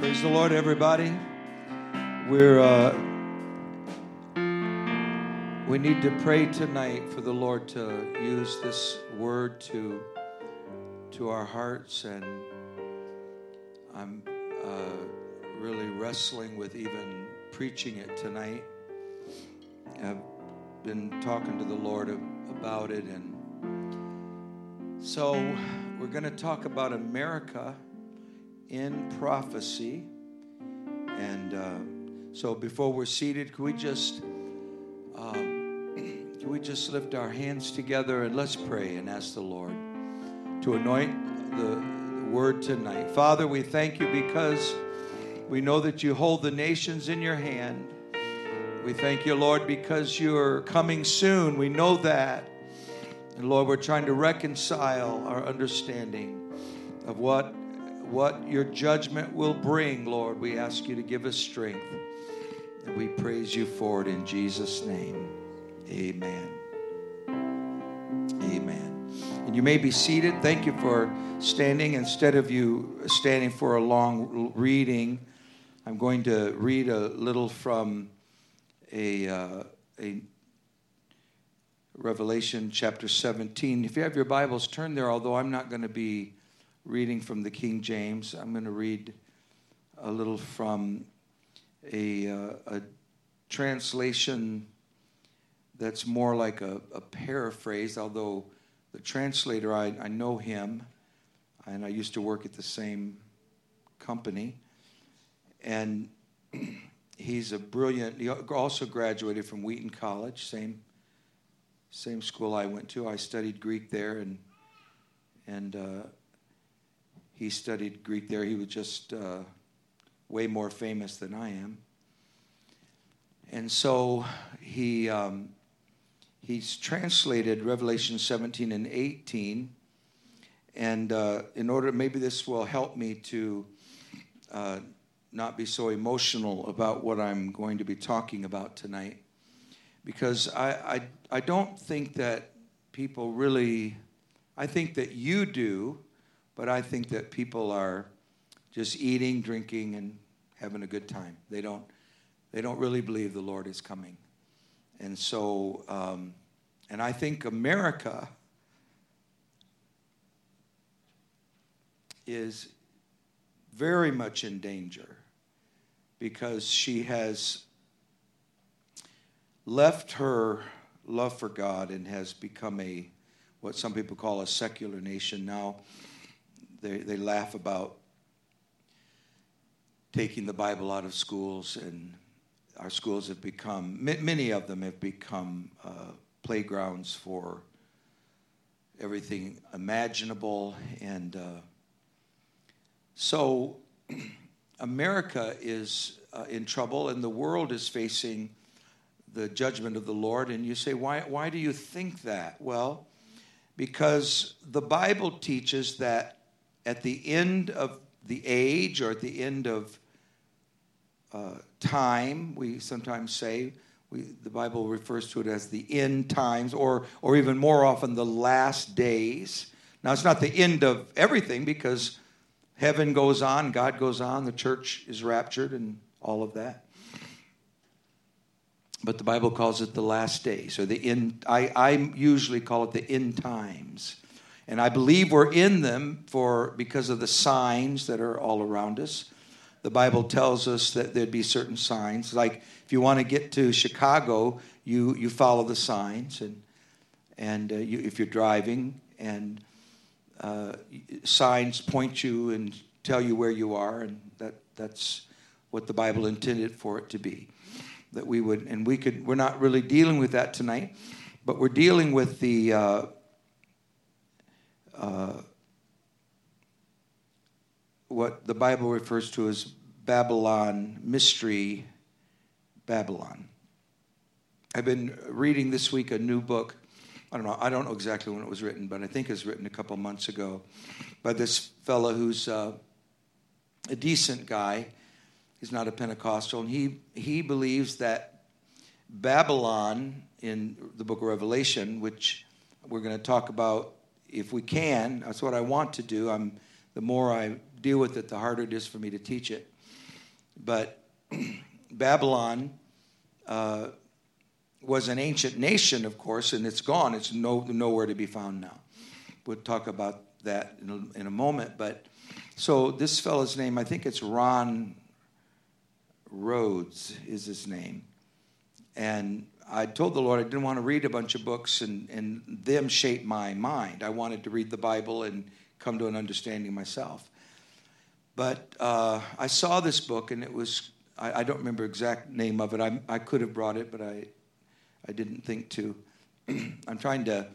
Praise the Lord, everybody. We're uh, we need to pray tonight for the Lord to use this word to to our hearts, and I'm uh, really wrestling with even preaching it tonight. I've been talking to the Lord about it, and so we're going to talk about America in prophecy. And uh, so before we're seated, can we just um, can we just lift our hands together and let's pray and ask the Lord to anoint the word tonight. Father, we thank you because we know that you hold the nations in your hand. We thank you, Lord, because you're coming soon. We know that. And Lord, we're trying to reconcile our understanding of what what your judgment will bring, Lord. We ask you to give us strength. And we praise you for it in Jesus' name. Amen. Amen. And you may be seated. Thank you for standing. Instead of you standing for a long reading, I'm going to read a little from a, uh, a Revelation chapter 17. If you have your Bibles, turn there, although I'm not going to be reading from the King James. I'm going to read a little from a, uh, a translation that's more like a, a, paraphrase, although the translator, I, I know him, and I used to work at the same company. And he's a brilliant, he also graduated from Wheaton College, same, same school I went to. I studied Greek there, and, and uh, he studied Greek there. He was just uh, way more famous than I am. And so he, um, he's translated Revelation 17 and 18. And uh, in order, maybe this will help me to uh, not be so emotional about what I'm going to be talking about tonight. Because I, I, I don't think that people really, I think that you do but I think that people are just eating, drinking, and having a good time. They don't, they don't really believe the Lord is coming. And so, um, and I think America is very much in danger because she has left her love for God and has become a what some people call a secular nation now they, they laugh about taking the Bible out of schools, and our schools have become, many of them have become uh, playgrounds for everything imaginable. And uh, so America is uh, in trouble, and the world is facing the judgment of the Lord. And you say, why, why do you think that? Well, because the Bible teaches that at the end of the age or at the end of uh, time, we sometimes say, we, the Bible refers to it as the end times, or, or even more often, the last days. Now, it's not the end of everything because heaven goes on, God goes on, the church is raptured, and all of that. But the Bible calls it the last days, or the end. I, I usually call it the end times. And I believe we're in them for because of the signs that are all around us. The Bible tells us that there'd be certain signs. Like if you want to get to Chicago, you, you follow the signs. And, and uh, you, if you're driving, and uh, signs point you and tell you where you are. And that, that's what the Bible intended for it to be. That we would, and we could, we're not really dealing with that tonight, but we're dealing with the. Uh, uh, what the Bible refers to as Babylon, mystery Babylon. I've been reading this week a new book. I don't know, I don't know exactly when it was written, but I think it was written a couple months ago by this fellow who's uh, a decent guy. He's not a Pentecostal, and he, he believes that Babylon in the book of Revelation, which we're going to talk about if we can, that's what I want to do. I'm, the more I deal with it, the harder it is for me to teach it. But Babylon uh, was an ancient nation, of course, and it's gone. It's no, nowhere to be found now. We'll talk about that in a, in a moment. But so this fellow's name, I think it's Ron Rhodes, is his name. And I told the Lord I didn't want to read a bunch of books and, and them shape my mind. I wanted to read the Bible and come to an understanding myself. But uh, I saw this book, and it was, I, I, don't remember exact name of it. I, I could have brought it, but I, I didn't think to. I'm trying to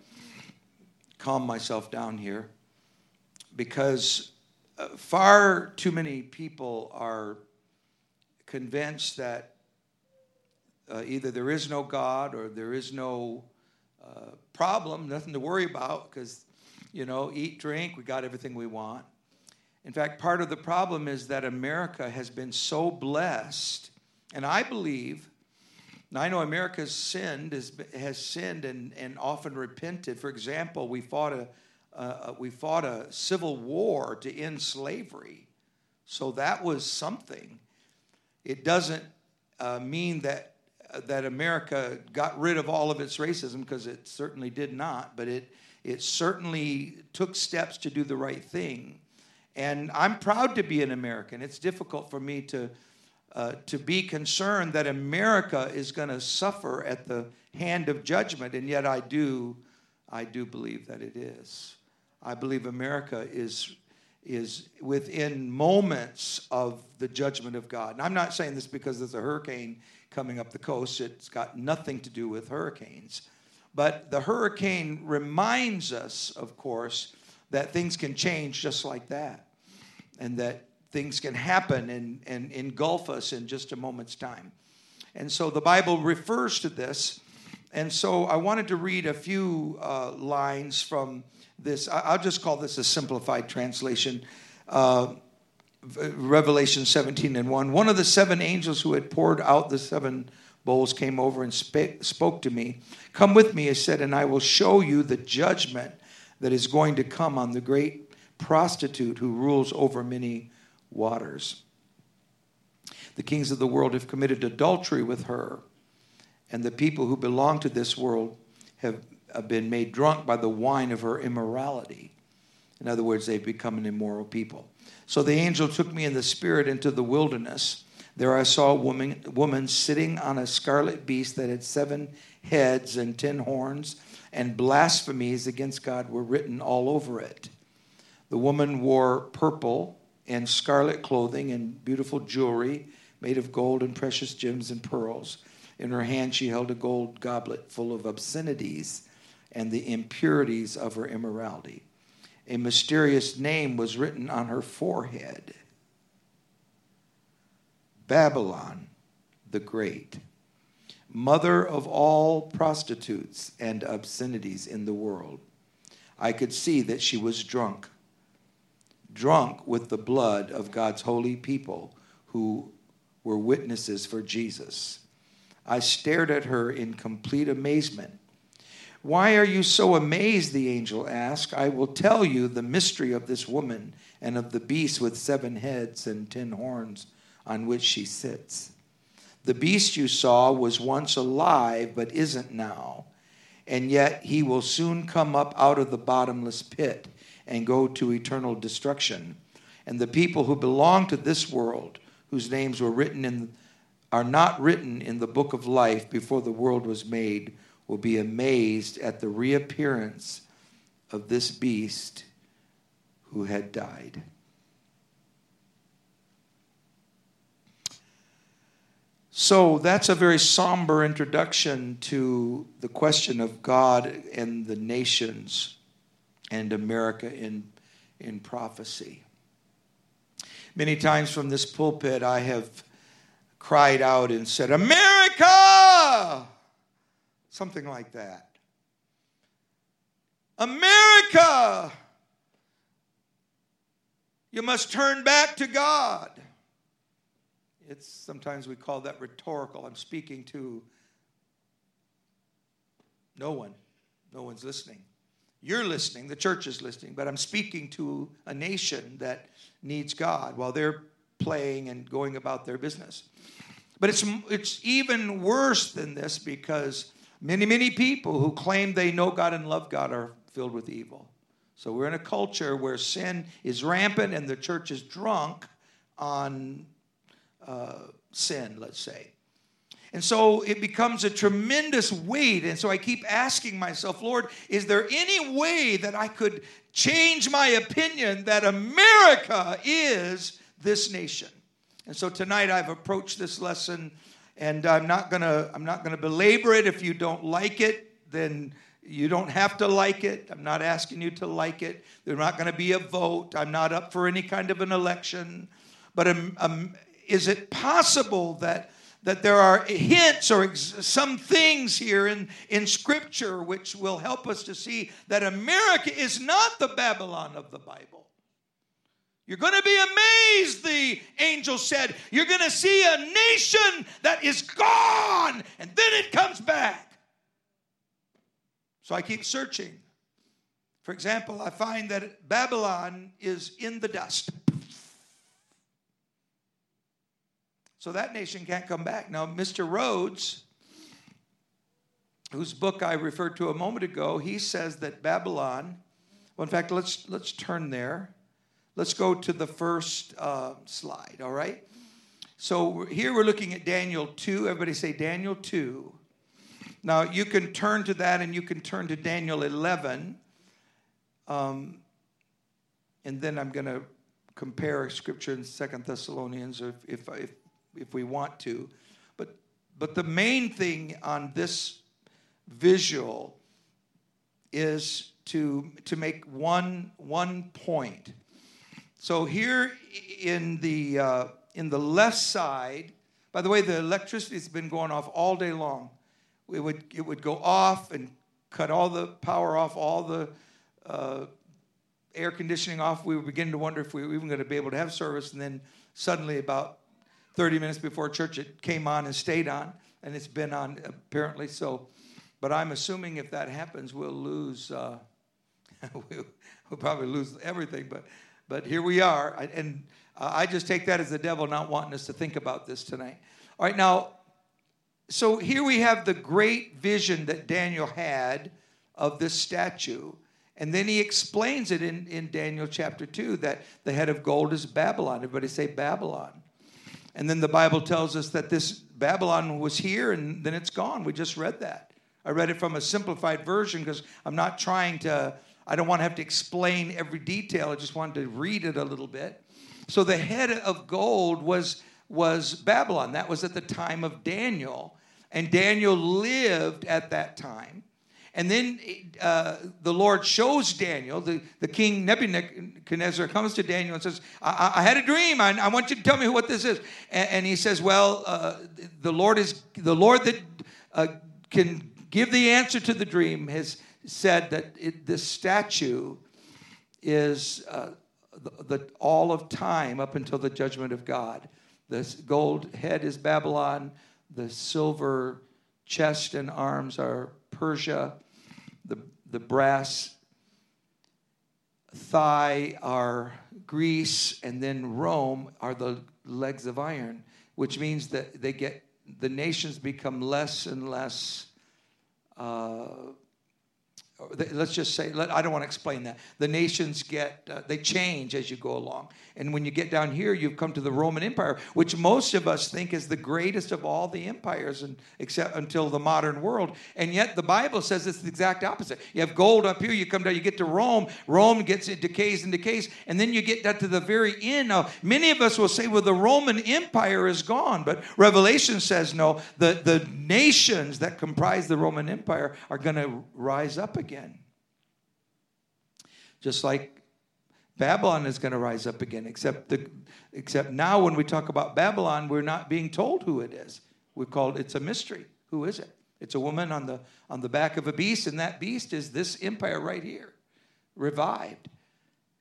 calm myself down here because uh, far too many people are convinced that uh, either there is no God or there is no uh, problem, nothing to worry about because, you know, eat, drink, we got everything we want. In fact, part of the problem is that America has been so blessed, and I believe, and I know America has sinned, has, has sinned and, and often repented. For example, we fought a uh, we fought a civil war to end slavery, so that was something. It doesn't uh, mean that that America got rid of all of its racism because it certainly did not, but it it certainly took steps to do the right thing. And I'm proud to be an American. It's difficult for me to uh, to be concerned that America is going to suffer at the hand of judgment, and yet I do I do believe that it is. I believe America is is within moments of the judgment of God. And I'm not saying this because there's a hurricane coming up the coast. It's got nothing to do with hurricanes. But the hurricane reminds us, of course, that things can change just like that. And that things can happen and, and engulf us in just a moment's time. And so the Bible refers to this. And so I wanted to read a few uh, lines from this. I'll just call this a simplified translation. Uh, Revelation 17 and 1. One of the seven angels who had poured out the seven bowls came over and sp- spoke to me. Come with me, he said, and I will show you the judgment that is going to come on the great prostitute who rules over many waters. The kings of the world have committed adultery with her, and the people who belong to this world have been made drunk by the wine of her immorality. In other words, they've become an immoral people. So the angel took me in the spirit into the wilderness. There I saw a woman, woman sitting on a scarlet beast that had seven heads and ten horns, and blasphemies against God were written all over it. The woman wore purple and scarlet clothing and beautiful jewelry made of gold and precious gems and pearls. In her hand, she held a gold goblet full of obscenities and the impurities of her immorality a mysterious name was written on her forehead Babylon the Great, mother of all prostitutes and obscenities in the world. I could see that she was drunk, drunk with the blood of God's holy people who were witnesses for Jesus. I stared at her in complete amazement why are you so amazed? The angel asked. I will tell you the mystery of this woman and of the beast with seven heads and ten horns on which she sits. The beast you saw was once alive, but isn't now. And yet he will soon come up out of the bottomless pit and go to eternal destruction. And the people who belong to this world, whose names were written in, are not written in the book of life before the world was made will be amazed at the reappearance of this beast who had died. So that's a very somber introduction to the question of God and the nations and America in, in prophecy. Many times from this pulpit, I have cried out and said, America! Something like that. America! You must turn back to God. It's sometimes we call that rhetorical. I'm speaking to no one. No one's listening. You're listening, the church is listening, but I'm speaking to a nation that needs God. While they're playing and going about their business. But it's, it's even worse than this because many, many people who claim they know God and love God are filled with evil. So we're in a culture where sin is rampant and the church is drunk on uh, sin, let's say. And so it becomes a tremendous weight. And so I keep asking myself, Lord, is there any way that I could change my opinion that America is this nation? And so tonight I've approached this lesson and I'm not to I'm not to belabor it if you don't like it then you don't have to like it. I'm not asking you to like it. There's not going to be a vote. I'm not up for any kind of an election. But um, um, is it possible that, that there are hints or ex- some things here in, in Scripture which will help us to see that America is not the Babylon of the Bible? You're going to be amazed, the angel said. You're going to see a nation that is gone and then it comes back. So I keep searching. For example, I find that Babylon is in the dust. So that nation can't come back. Now, Mr. Rhodes, whose book I referred to a moment ago, he says that Babylon, well, in fact, let's, let's turn there. Let's go to the first uh, slide, all right? So here we're looking at Daniel 2. Everybody say Daniel 2. Now, you can turn to that and you can turn to Daniel 11. Um, and then I'm going to compare scripture in Second Thessalonians if, if, if, if we want to. But, but the main thing on this visual is to, to make one, one point. So here in the, uh, in the left side, by the way, the electricity has been going off all day long it would, it would go off and cut all the power off, all the uh, air conditioning off. We were beginning to wonder if we were even going to be able to have service. And then suddenly, about 30 minutes before church, it came on and stayed on. And it's been on apparently. So, but I'm assuming if that happens, we'll lose. Uh, we'll, we'll, probably lose everything. But, but here we are. And uh, I just take that as the devil not wanting us to think about this tonight. All right, now so here we have the great vision that Daniel had of this statue. And then he explains it in, in Daniel chapter 2 that the head of gold is Babylon. Everybody say Babylon. And then the Bible tells us that this Babylon was here and then it's gone. We just read that. I read it from a simplified version because I'm not trying to, I don't want to have to explain every detail. I just wanted to read it a little bit. So the head of gold was was Babylon. That was at the time of Daniel. And Daniel lived at that time. And then uh, the Lord shows Daniel, the, the king Nebuchadnezzar comes to Daniel and says, I, I had a dream. I, I, want you to tell me what this is. And, and he says, Well, uh, the Lord is the Lord that uh, can give the answer to the dream has said that it, this statue is uh, the, the, all of time up until the judgment of God. The gold head is Babylon. The silver chest and arms are Persia. The, the brass thigh are Greece. And then Rome are the legs of iron, which means that they get the nations become less and less uh, let's just say i don't want to explain that. The nations get uh, they change as you go along. And when you get down here you've come to the roman empire which most of us think is the greatest of all the empires and except until the modern world. And yet the bible says it's the exact opposite. You have gold up here you come down you get to rome. Rome gets it decays and decays. And then you get down to the very end. Now many of us will say well the roman empire is gone. But revelation says no. The, the nations that comprise the roman empire are going to rise up again again. Just like Babylon is going to rise up again, except, the, except now when we talk about Babylon, we're not being told who it is. We're called, it's a mystery. Who is it? It's a woman on the, on the back of a beast, and that beast is this empire right here, revived.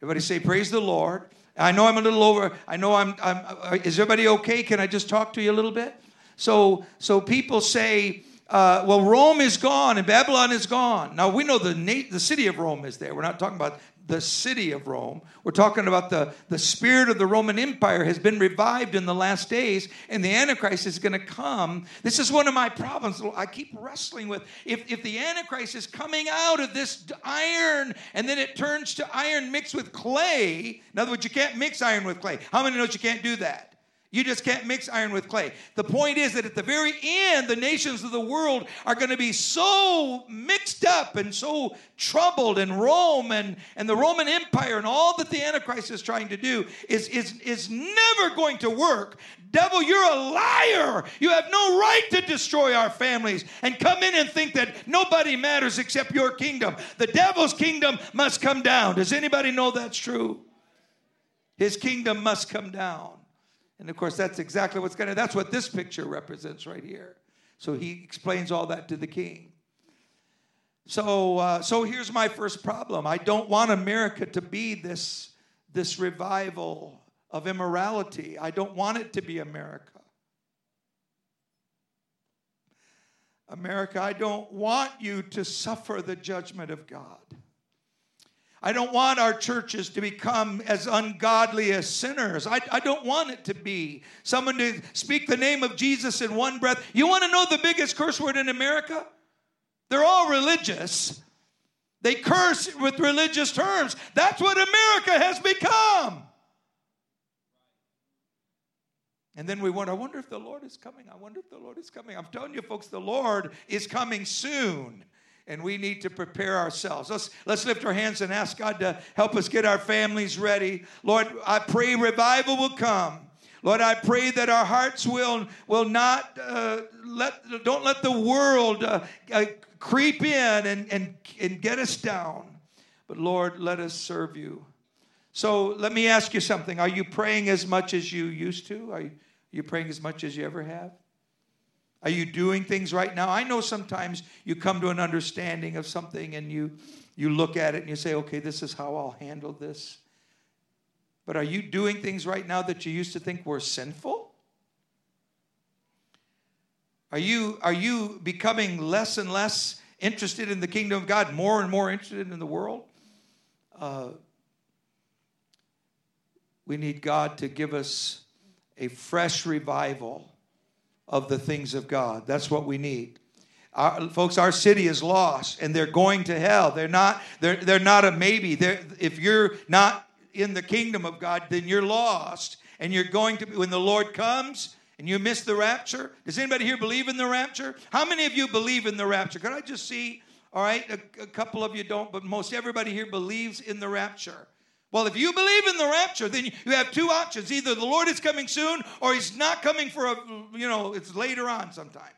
Everybody say, Praise the Lord. I know I'm a little over. I know I'm, I'm uh, is everybody okay? Can I just talk to you a little bit? So, so people say, uh, well, Rome is gone and Babylon is gone. Now we know the, na- the city of Rome is there. We're not talking about the city of Rome. We're talking about the, the spirit of the Roman Empire has been revived in the last days, and the Antichrist is going to come. This is one of my problems I keep wrestling with. If, if the Antichrist is coming out of this iron and then it turns to iron mixed with clay, in other words, you can't mix iron with clay. How many knows you can't do that? You just can't mix iron with clay. The point is that at the very end, the nations of the world are going to be so mixed up and so troubled, and Rome and, and the Roman Empire and all that the Antichrist is trying to do is, is, is never going to work. Devil, you're a liar. You have no right to destroy our families and come in and think that nobody matters except your kingdom. The devil's kingdom must come down. Does anybody know that's true? His kingdom must come down. And of course, that's exactly what's going to, that's what this picture represents right here. So he explains all that to the king. So, uh, so here's my first problem. I don't want America to be this, this revival of immorality. I don't want it to be America. America, I don't want you to suffer the judgment of God. I don't want our churches to become as ungodly as sinners. I, I don't want it to be someone to speak the name of Jesus in one breath. You want to know the biggest curse word in America? They're all religious. They curse with religious terms. That's what America has become. And then we wonder, I wonder if the Lord is coming. I wonder if the Lord is coming. I'm telling you, folks, the Lord is coming soon and we need to prepare ourselves. Let's, let's lift our hands and ask God to help us get our families ready. Lord, I pray revival will come. Lord, I pray that our hearts will, will not uh, let, don't let the world uh, uh, creep in and, and, and get us down. But Lord, let us serve you. So let me ask you something. Are you praying as much as you used to? Are you, are you praying as much as you ever have? Are you doing things right now? I know sometimes you come to an understanding of something and you you look at it and you say, "Okay, this is how I'll handle this." But are you doing things right now that you used to think were sinful? Are you are you becoming less and less interested in the kingdom of God, more and more interested in the world? Uh, we need God to give us a fresh revival of the things of God. That's what we need. Our, folks, our city is lost and they're going to hell. They're not, they're, they're not a maybe. They're, if you're not in the kingdom of God, then you're lost. And you're going to, be, when the Lord comes and you miss the rapture, does anybody here believe in the rapture? How many of you believe in the rapture? Can I just see? All right, a, a couple of you don't, but most everybody here believes in the rapture. Well, if you believe in the rapture, then you have two options. Either the Lord is coming soon or he's not coming for a, you know, it's later on sometime.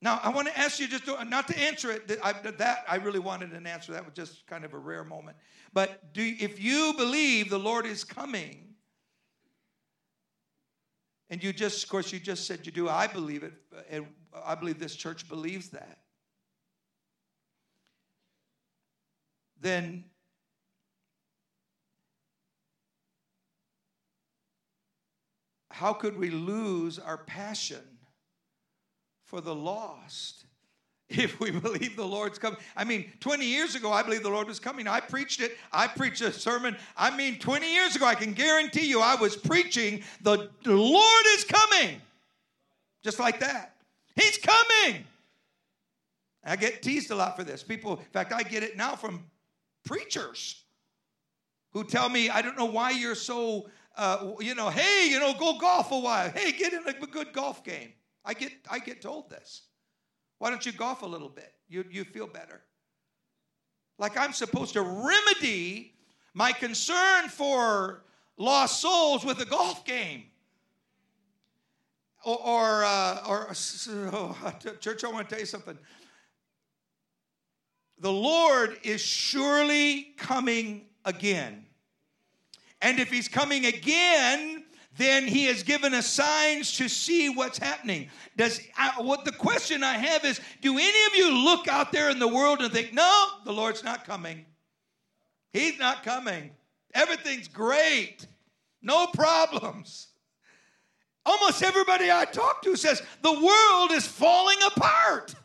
Now, I want to ask you just to, not to answer it. That I, really wanted an answer. That was just kind of a rare moment. But do if you believe the Lord is coming, and you just, of course, you just said you do. I believe it, and I believe this church believes that. Then how could we lose our passion for the lost if we believe the Lord's coming? I mean, 20 years ago, I believe the Lord was coming. I preached it. I preached a sermon. I mean, 20 years ago, I can guarantee you, I was preaching, the, the Lord is coming. Just like that. He's coming. I get teased a lot for this. People, in fact, I get it now from preachers who tell me, I don't know why you're so, uh, you know, hey, you know, go golf a while. Hey, get in a good golf game. I get, I get told this. Why don't you golf a little bit? You, you feel better. Like I'm supposed to remedy my concern for lost souls with a golf game. Or, or, uh, or oh, church, I want to tell you something the Lord is surely coming again. And if he's coming again, then he has given us signs to see what's happening. Does I, what the question I have is do any of you look out there in the world and think, "No, the Lord's not coming. He's not coming. Everything's great. No problems." Almost everybody I talk to says the world is falling apart.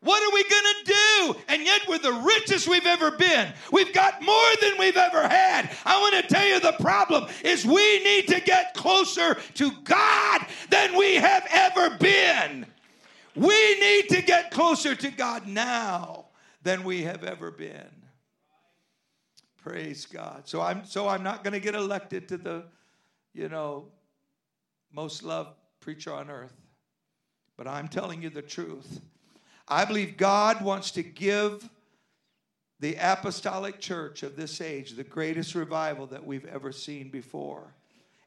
What are we going to do? And yet we're the richest we've ever been. We've got more than we've ever had. I want to tell you the problem is we need to get closer to God than we have ever been. We need to get closer to God now than we have ever been. Praise God. So I'm so I'm not going to get elected to the you know most loved preacher on earth. But I'm telling you the truth. I believe God wants to give the apostolic church of this age the greatest revival that we've ever seen before.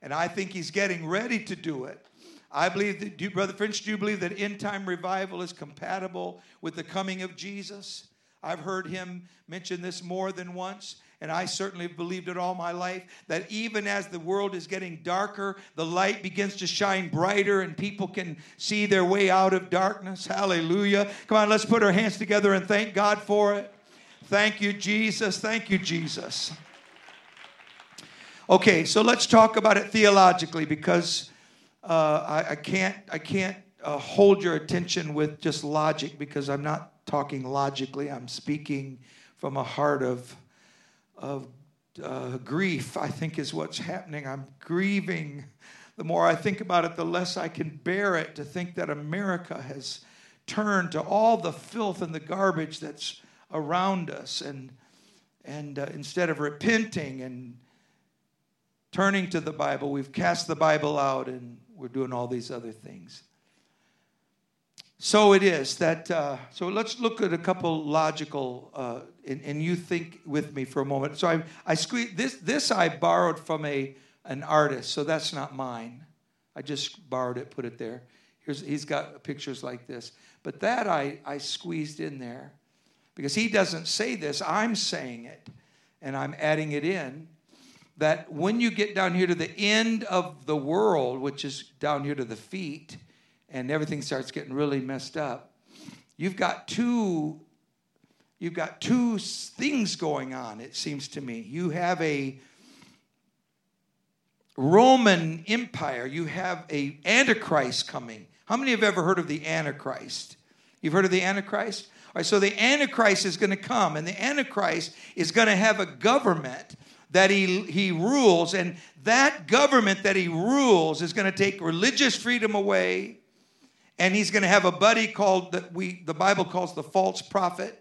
And I think He's getting ready to do it. I believe that, do, Brother French, do you believe that end time revival is compatible with the coming of Jesus? I've heard him mention this more than once and I certainly believed it all my life, that even as the world is getting darker, the light begins to shine brighter and people can see their way out of darkness. Hallelujah. Come on, let's put our hands together and thank God for it. Thank you, Jesus. Thank you, Jesus. Okay, so let's talk about it theologically because uh, I, I, can't, I can't uh, hold your attention with just logic because I'm not talking logically. I'm speaking from a heart of of uh, grief, I think, is what's happening. I'm grieving. The more I think about it, the less I can bear it to think that America has turned to all the filth and the garbage that's around us. And, and uh, instead of repenting and turning to the Bible, we've cast the Bible out and we're doing all these other things. So it is that, uh, so let's look at a couple logical, uh, and, and, you think with me for a moment. So I, I squeeze, this, this I borrowed from a, an artist, so that's not mine. I just borrowed it, put it there. Here's, he's got pictures like this. But that I, I squeezed in there because he doesn't say this, I'm saying it, and I'm adding it in. That when you get down here to the end of the world, which is down here to the feet, and everything starts getting really messed up, you've got two you've got two things going on it seems to me. You have a Roman Empire, you have a antichrist coming. How many have ever heard of the antichrist? You've heard of the antichrist? All right, so the antichrist is going to come and the antichrist is going to have a government that he, he rules, and that government that he rules is going to take religious freedom away and he's going to have a buddy called that we the Bible calls the false prophet.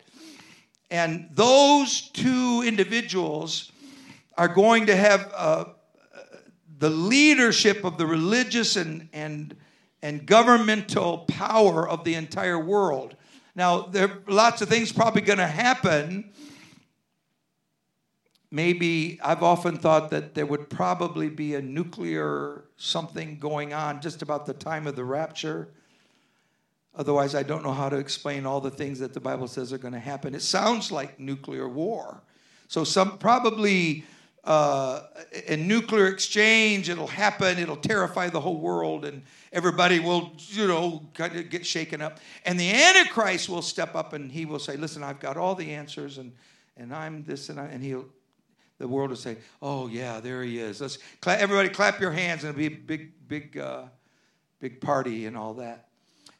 And those two individuals are going to have uh, the leadership of the religious and, and, and governmental power of the entire world. Now, there are lots of things probably going to happen. Maybe I've often thought that there would probably be a nuclear something going on just about the time of the rapture Otherwise, I don't know how to explain all the things that the Bible says are going to happen. It sounds like nuclear war. So, some probably uh, a nuclear exchange, it'll happen, it'll terrify the whole world, and everybody will, you know, kind of get shaken up. And the Antichrist will step up and he will say, Listen, I've got all the answers, and, and I'm this, and I, and he'll, the world will say, Oh, yeah, there he is. Let's clap, everybody clap your hands, and it'll be a big, big, uh, big party and all that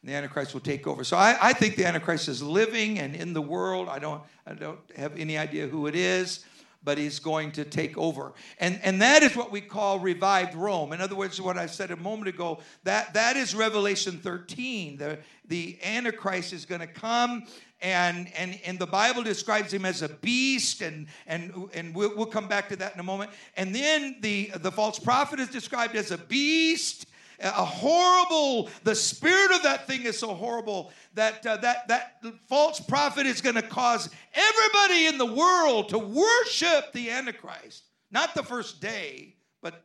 the Antichrist will take over. So I, I, think the Antichrist is living and in the world. I don't, I don't have any idea who it is, but he's going to take over. And, and that is what we call revived Rome. In other words, what I said a moment ago, that, that is Revelation 13. The, the Antichrist is going to come and, and, and the Bible describes him as a beast, and, and, and we'll, we'll come back to that in a moment. And then the, the false prophet is described as a beast a horrible, the spirit of that thing is so horrible that uh, that, that false prophet is going to cause everybody in the world to worship the Antichrist. Not the first day, but,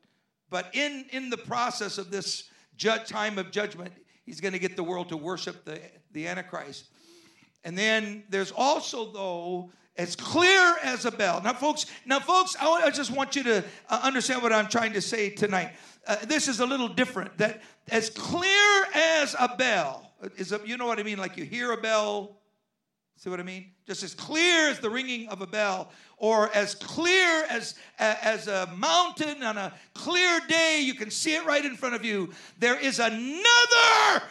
but in, in the process of this ju- time of judgment, he's going to get the world to worship the, the Antichrist. And then there's also, though, as clear as a bell. Now, folks, now, folks, I, just want you to uh, understand what I'm trying to say tonight uh, this is a little different. That as clear as a bell is a, you know what I mean? Like you hear a bell. See what I mean? Just as clear as the ringing of a bell, or as clear as as a mountain on a clear day, you can see it right in front of you. There is another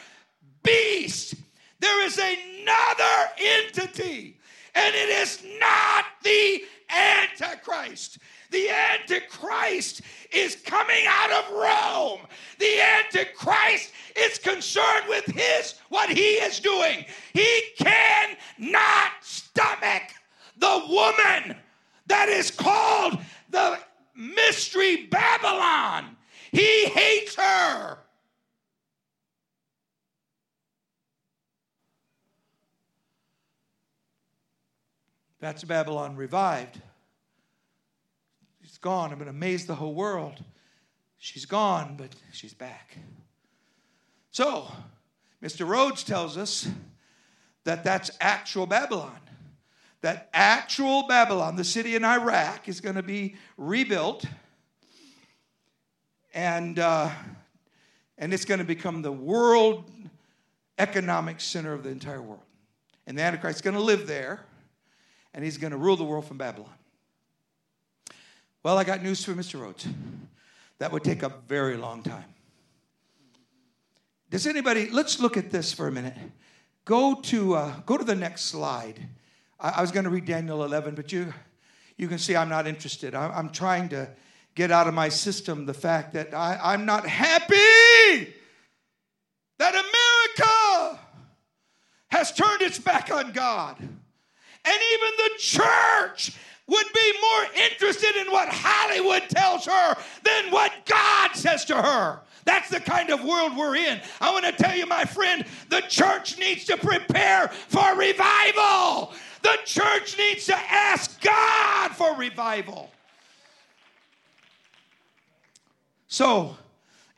beast There is another entity, and it is not the Antichrist. The Antichrist is coming out of Rome. The Antichrist is concerned with his, what he is doing. He cannot stomach the woman that is called the mystery Babylon. He hates her. That's Babylon revived. She's gone. I'm going to amaze the whole world. She's gone, but she's back. So, Mr. Rhodes tells us that that's actual Babylon. That actual Babylon, the city in Iraq, is going to be rebuilt and, uh, and it's going to become the world economic center of the entire world. And the Antichrist is going to live there, and he's going to rule the world from Babylon. Well, I got news for Mr. Rhodes. That would take a very long time. Does anybody, let's look at this for a minute. Go to, uh, go to the next slide. I, I was going to read Daniel 11, but you, you can see I'm not interested. I, I'm trying to get out of my system the fact that I, I'm not happy that America has turned its back on God. And even the church would be more interested in what Hollywood tells her than what God says to her. That's the kind of world we're in. I want to tell you, my friend, the church needs to prepare for revival. The church needs to ask God for revival. So,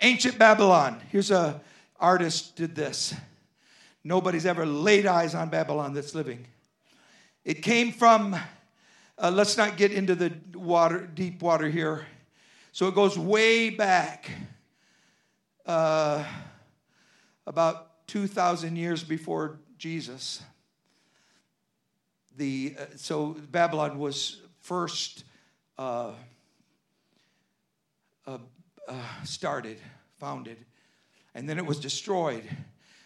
ancient Babylon. Here's a artist did this. Nobody's ever laid eyes on Babylon that's living. It came from uh, let's not get into the water, deep water here. So it goes way back, uh, about 2,000 years before Jesus. The, uh, so Babylon was first uh, uh, uh, started, founded, and then it was destroyed.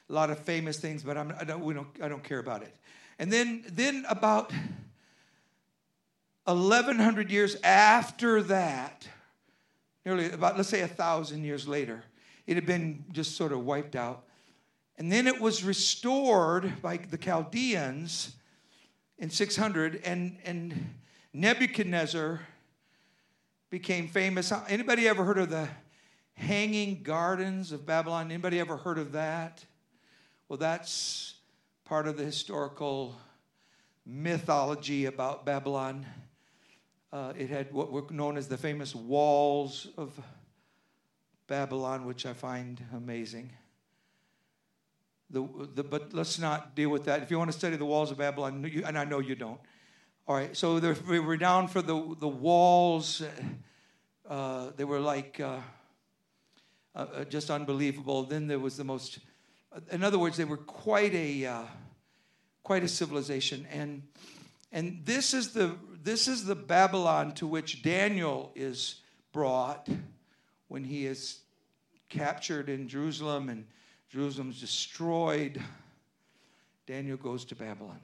A lot of famous things, but I'm, I, don't, we don't, I don't care about it. And then, then about 1100 years after that, nearly about, let's say, a thousand years later, it had been just sort of wiped out. And then it was restored by the Chaldeans in 600, and, and Nebuchadnezzar became famous. Anybody ever heard of the Hanging Gardens of Babylon? Anybody ever heard of that? Well, that's part of the historical mythology about Babylon. Uh, it had what were known as the famous walls of Babylon, which I find amazing. The, the, but let's not deal with that. If you want to study the walls of Babylon, you, and I know you don't. All right, so they were renowned for the, the walls. Uh, they were like uh, uh, just unbelievable. Then there was the most, in other words, they were quite a, uh, quite a civilization. And, and this is the this is the Babylon to which Daniel is brought when he is captured in Jerusalem and Jerusalem's destroyed. Daniel goes to Babylon.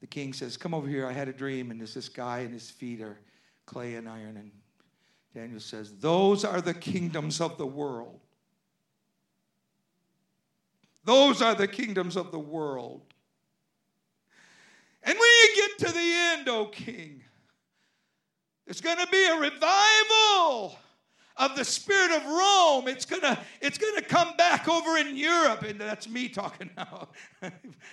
The king says, Come over here. I had a dream, and there's this guy, and his feet are clay and iron. And Daniel says, Those are the kingdoms of the world. Those are the kingdoms of the world. And when you get to the end, O king, there's going to be a revival of the spirit of Rome. It's gonna, it's gonna come back over in Europe, and that's me talking now.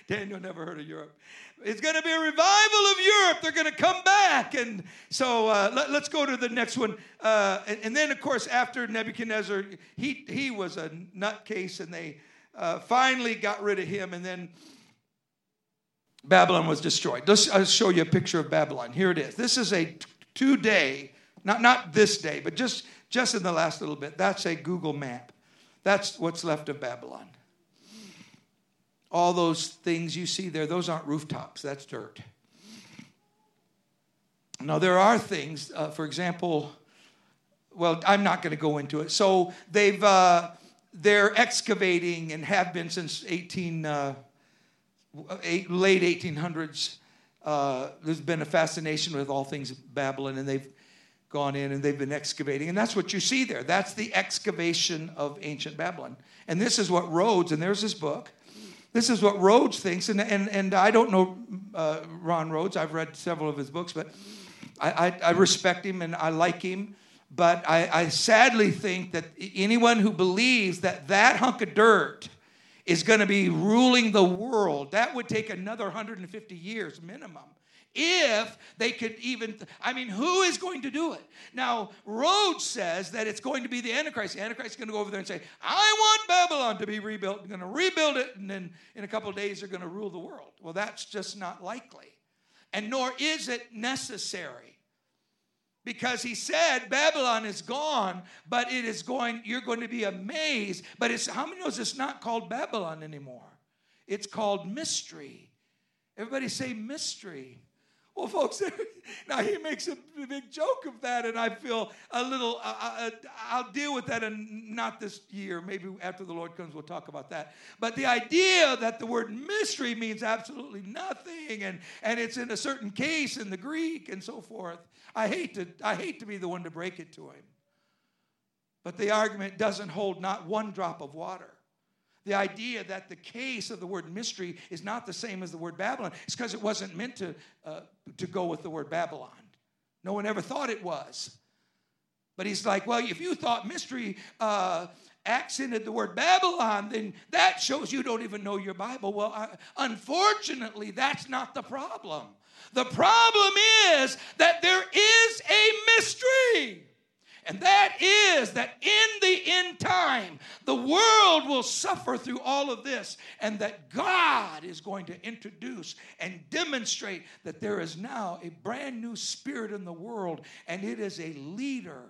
Daniel never heard of Europe. It's gonna be a revival of Europe. They're gonna come back, and so uh, let, us go to the next one. Uh, and, and, then, of course, after Nebuchadnezzar, he he was a nutcase, and they uh, finally got rid of him, and then Babylon was destroyed. Let's, I'll show you a picture of Babylon. Here it is. This is a two day, not, not this day, but just, just in the last little bit. That's a Google map. That's what's left of Babylon. All those things you see there, those aren't rooftops, that's dirt. Now, there are things, uh, for example, well, I'm not going to go into it. So they've, uh, they're excavating and have been since 18. Uh, eight, late 1800s, uh, there's been a fascination with all things Babylon, and they've gone in and they've been excavating. And that's what you see there. That's the excavation of ancient Babylon. And this is what Rhodes, and there's his book. This is what Rhodes thinks. And, and, and I don't know uh, Ron Rhodes. I've read several of his books, but I, I, I respect him and I like him. But I, I sadly think that anyone who believes that that hunk of dirt is going to be ruling the world, that would take another 150 years minimum. If they could even i mean who is going to do it? Now rhodes says that it's going to be the antichrist. The antichrist is going to go over there and say i want babylon to be rebuilt i'm going to rebuild it and then in a couple days they're going to rule the world. Well that's just not likely. And nor is it necessary because he said babylon is gone but it is going you're going to be amazed. But it's how many knows it's not called babylon anymore? It's called mystery. Everybody say mystery well, folks, now he makes a big joke of that, and I feel a little, uh, I'll deal with that, and not this year. Maybe after the Lord comes, we'll talk about that. But the idea that the word mystery means absolutely nothing, and, and it's in a certain case in the Greek and so forth, I hate, to, I hate to be the one to break it to him. But the argument doesn't hold not one drop of water. The idea that the case of the word mystery is not the same as the word Babylon is because it wasn't meant to, uh, to go with the word Babylon. No one ever thought it was. But he's like, well, if you thought mystery uh, accented the word Babylon, then that shows you don't even know your Bible. Well, I, unfortunately, that's not the problem. The problem is that there is a mystery. And that is that in the end time, the world will suffer through all of this, and that God is going to introduce and demonstrate that there is now a brand new spirit in the world, and it is a leader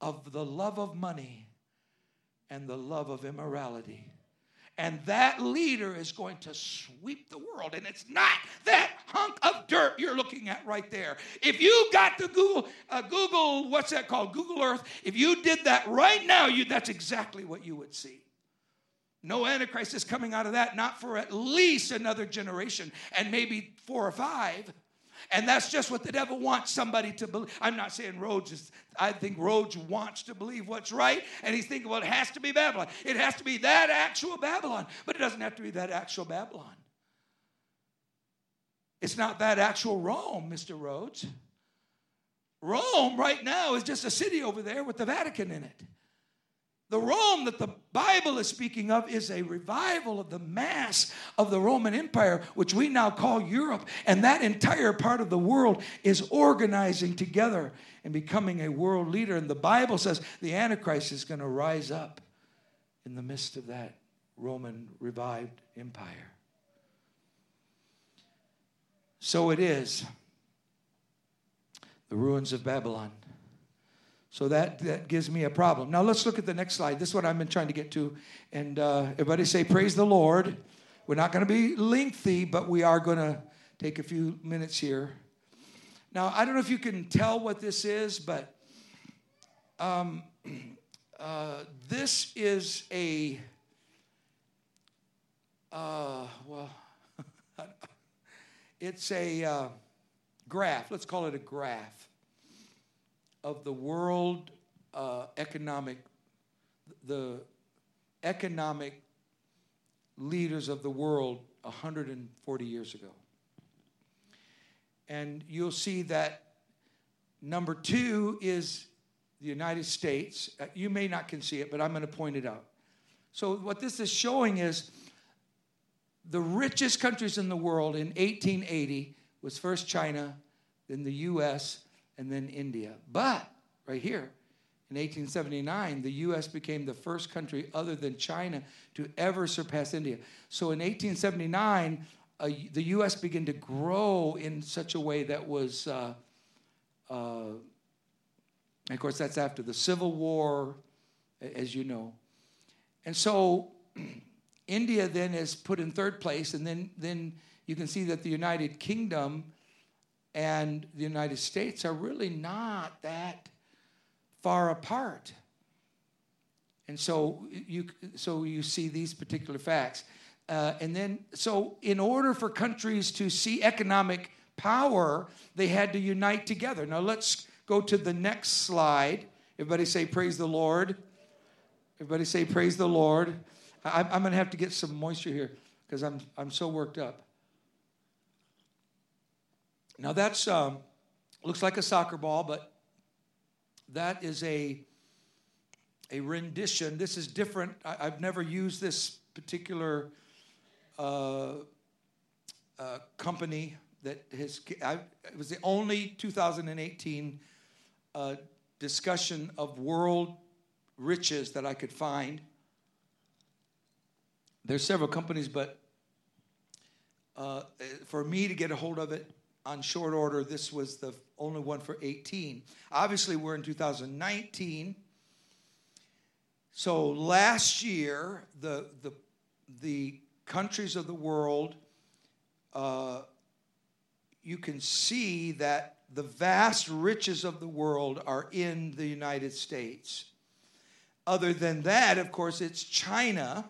of the love of money and the love of immorality. And that leader is going to sweep the world. And it's not that hunk of dirt you're looking at right there. If you got the Google, uh, Google, what's that called? Google Earth. If you did that right now, you, that's exactly what you would see. No Antichrist is coming out of that, not for at least another generation and maybe four or five. And that's just what the devil wants somebody to believe. I'm not saying Rhodes is, I think Rhodes wants to believe what's right. And he's thinking, well, it has to be Babylon. It has to be that actual Babylon. But it doesn't have to be that actual Babylon. It's not that actual Rome, Mr. Rhodes. Rome right now is just a city over there with the Vatican in it. The Rome that the Bible is speaking of is a revival of the mass of the Roman Empire, which we now call Europe. And that entire part of the world is organizing together and becoming a world leader. And the Bible says the Antichrist is going to rise up in the midst of that Roman revived empire. So it is the ruins of Babylon. So that, that gives me a problem. Now let's look at the next slide. This is what I've been trying to get to. And uh, everybody say, Praise the Lord. We're not going to be lengthy, but we are going to take a few minutes here. Now, I don't know if you can tell what this is, but um, uh, this is a, uh, well, it's a uh, graph. Let's call it a graph of the world uh, economic, the economic leaders of the world 140 years ago. And you'll see that number two is the United States. Uh, you may not can see it, but I'm going to point it out. So, what this is showing is the richest countries in the world in 1880 was first China, then the US, and then India. But right here, in 1879, the US became the first country other than China to ever surpass India. So in 1879, uh, the US began to grow in such a way that was, uh, uh, of course, that's after the Civil War, as you know. And so India then is put in third place, and then, then you can see that the United Kingdom and the United States are really not that far apart. And so you, so you see these particular facts. Uh, and then, so in order for countries to see economic power, they had to unite together. Now let's go to the next slide. Everybody say, Praise the Lord. Everybody say, Praise the Lord. I, am going to have to get some moisture here because I'm, I'm so worked up. Now that's um, looks like a soccer ball, but that is a a rendition. This is different. I, have never used this particular uh, uh, company that has. I, it was the only 2018 uh, discussion of world riches that I could find. There's several companies, but uh, for me to get a hold of it on short order, this was the only one for 18. Obviously, we're in 2019. So last year, the, the, the countries of the world, uh, you can see that the vast riches of the world are in the United States. Other than that, of course, it's China,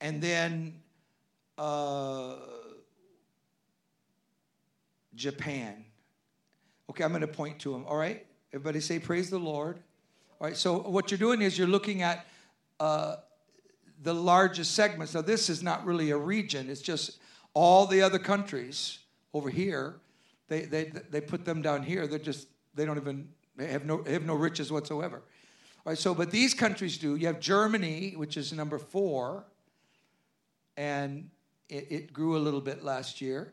and then uh, Japan. Okay, I'm going to point to them. All right, everybody say praise the Lord. All right, so what you're doing is you're looking at uh, the largest segments. Now, this is not really a region; it's just all the other countries over here. They they they put them down here. They're just they don't even they have no have no riches whatsoever. All right, so but these countries do. You have Germany, which is number four, and it, it grew a little bit last year.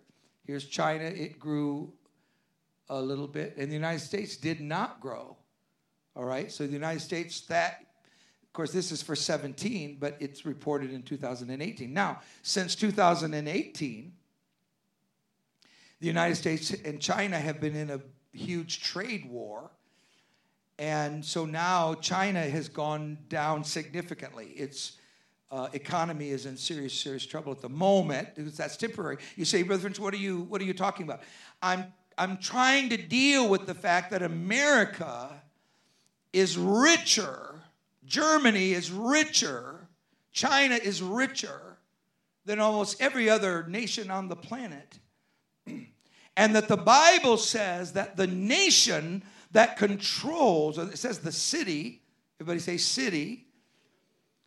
Here's China, it grew a little bit, and the United States did not grow. All right, so the United States, that, of course, this is for 17, but it's reported in 2018. Now, since 2018, the United States and China have been in a huge trade war. And so now China has gone down significantly. Its uh, economy is in serious, serious trouble at the moment because that's temporary. You say, Brother what are you, what are you talking about? I'm, I'm trying to deal with the fact that America is richer, Germany is richer, China is richer than almost every other nation on the planet. and that the Bible says that the nation that controls, it says the city, everybody say city.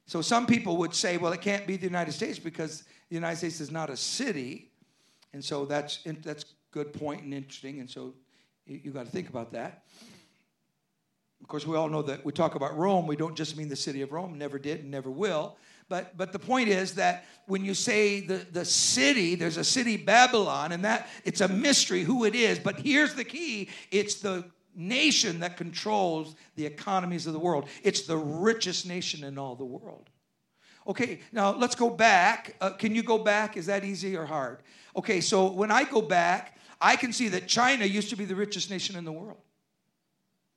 So some people would say, well, it can't be the United States because the United States is not a city. And so that's, that's good point and interesting. And so you, you got to think about that. Of course, we all know that we talk about Rome, we don't just mean the city of Rome, never did and never will. But, but the point is that when you say the, the city, there's a city Babylon, and that it's a mystery who it is. But here's the key it's the nation that controls the economies of the world. It's the richest nation in all the world. Okay, now let's go back. Uh, can you go back? Is that easy or hard? Okay, so when I go back, I can see that China used to be the richest nation in the world.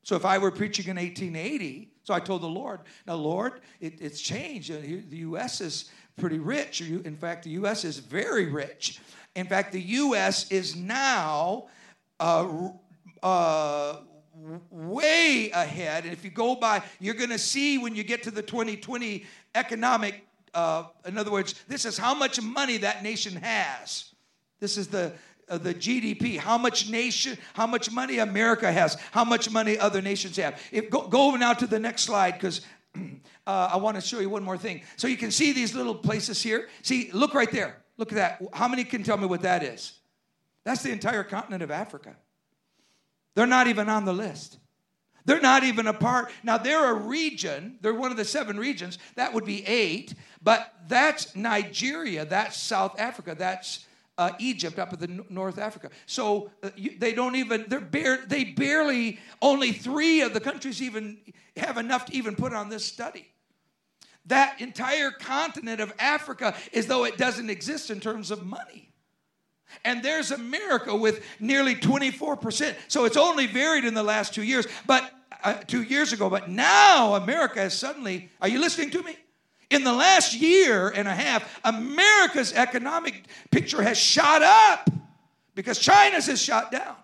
So if I were preaching in 1880, so I told the Lord, now, Lord, it, it's changed. The U.S. is pretty rich. In fact, the U.S. is very rich. In fact, the U.S. is now uh, uh, way ahead. And if you go by, you're going to see when you get to the 2020 economic, uh, in other words, this is how much money that nation has. This is the uh, the GDP, how much nation, how much money America has, how much money other nations have. If, go, go now to the next slide because uh, I want to show you one more thing. So you can see these little places here. See, look right there. Look at that. How many can tell me what that is? That's the entire continent of Africa. They're not even on the list. They're not even a part. Now, they're a region. They're one of the seven regions. That would be eight. But that's Nigeria. That's South Africa. That's uh, Egypt up in the North Africa. So uh, you, they don't even, they're bare, they barely, only three of the countries even have enough to even put on this study. That entire continent of Africa is though it doesn't exist in terms of money. And there's America with nearly 24%. So it's only varied in the last two years, but uh, two years ago. But now America has suddenly, are you listening to me? In the last year and a half, America's economic picture has shot up because China's has shot down.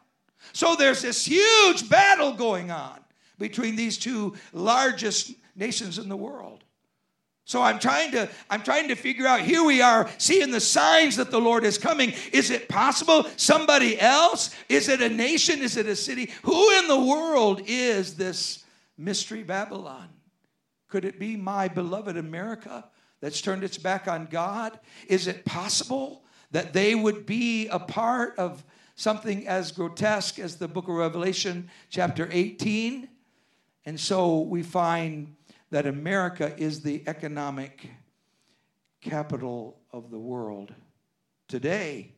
So there's this huge battle going on between these two largest nations in the world. So I'm trying to I'm trying to figure out here we are seeing the signs that the Lord is coming. Is it possible somebody else? Is it a nation? Is it a city? Who in the world is this mystery Babylon? Could it be my beloved America that's turned its back on God? Is it possible that they would be a part of something as grotesque as the book of Revelation, chapter 18? And so we find that America is the economic capital of the world today.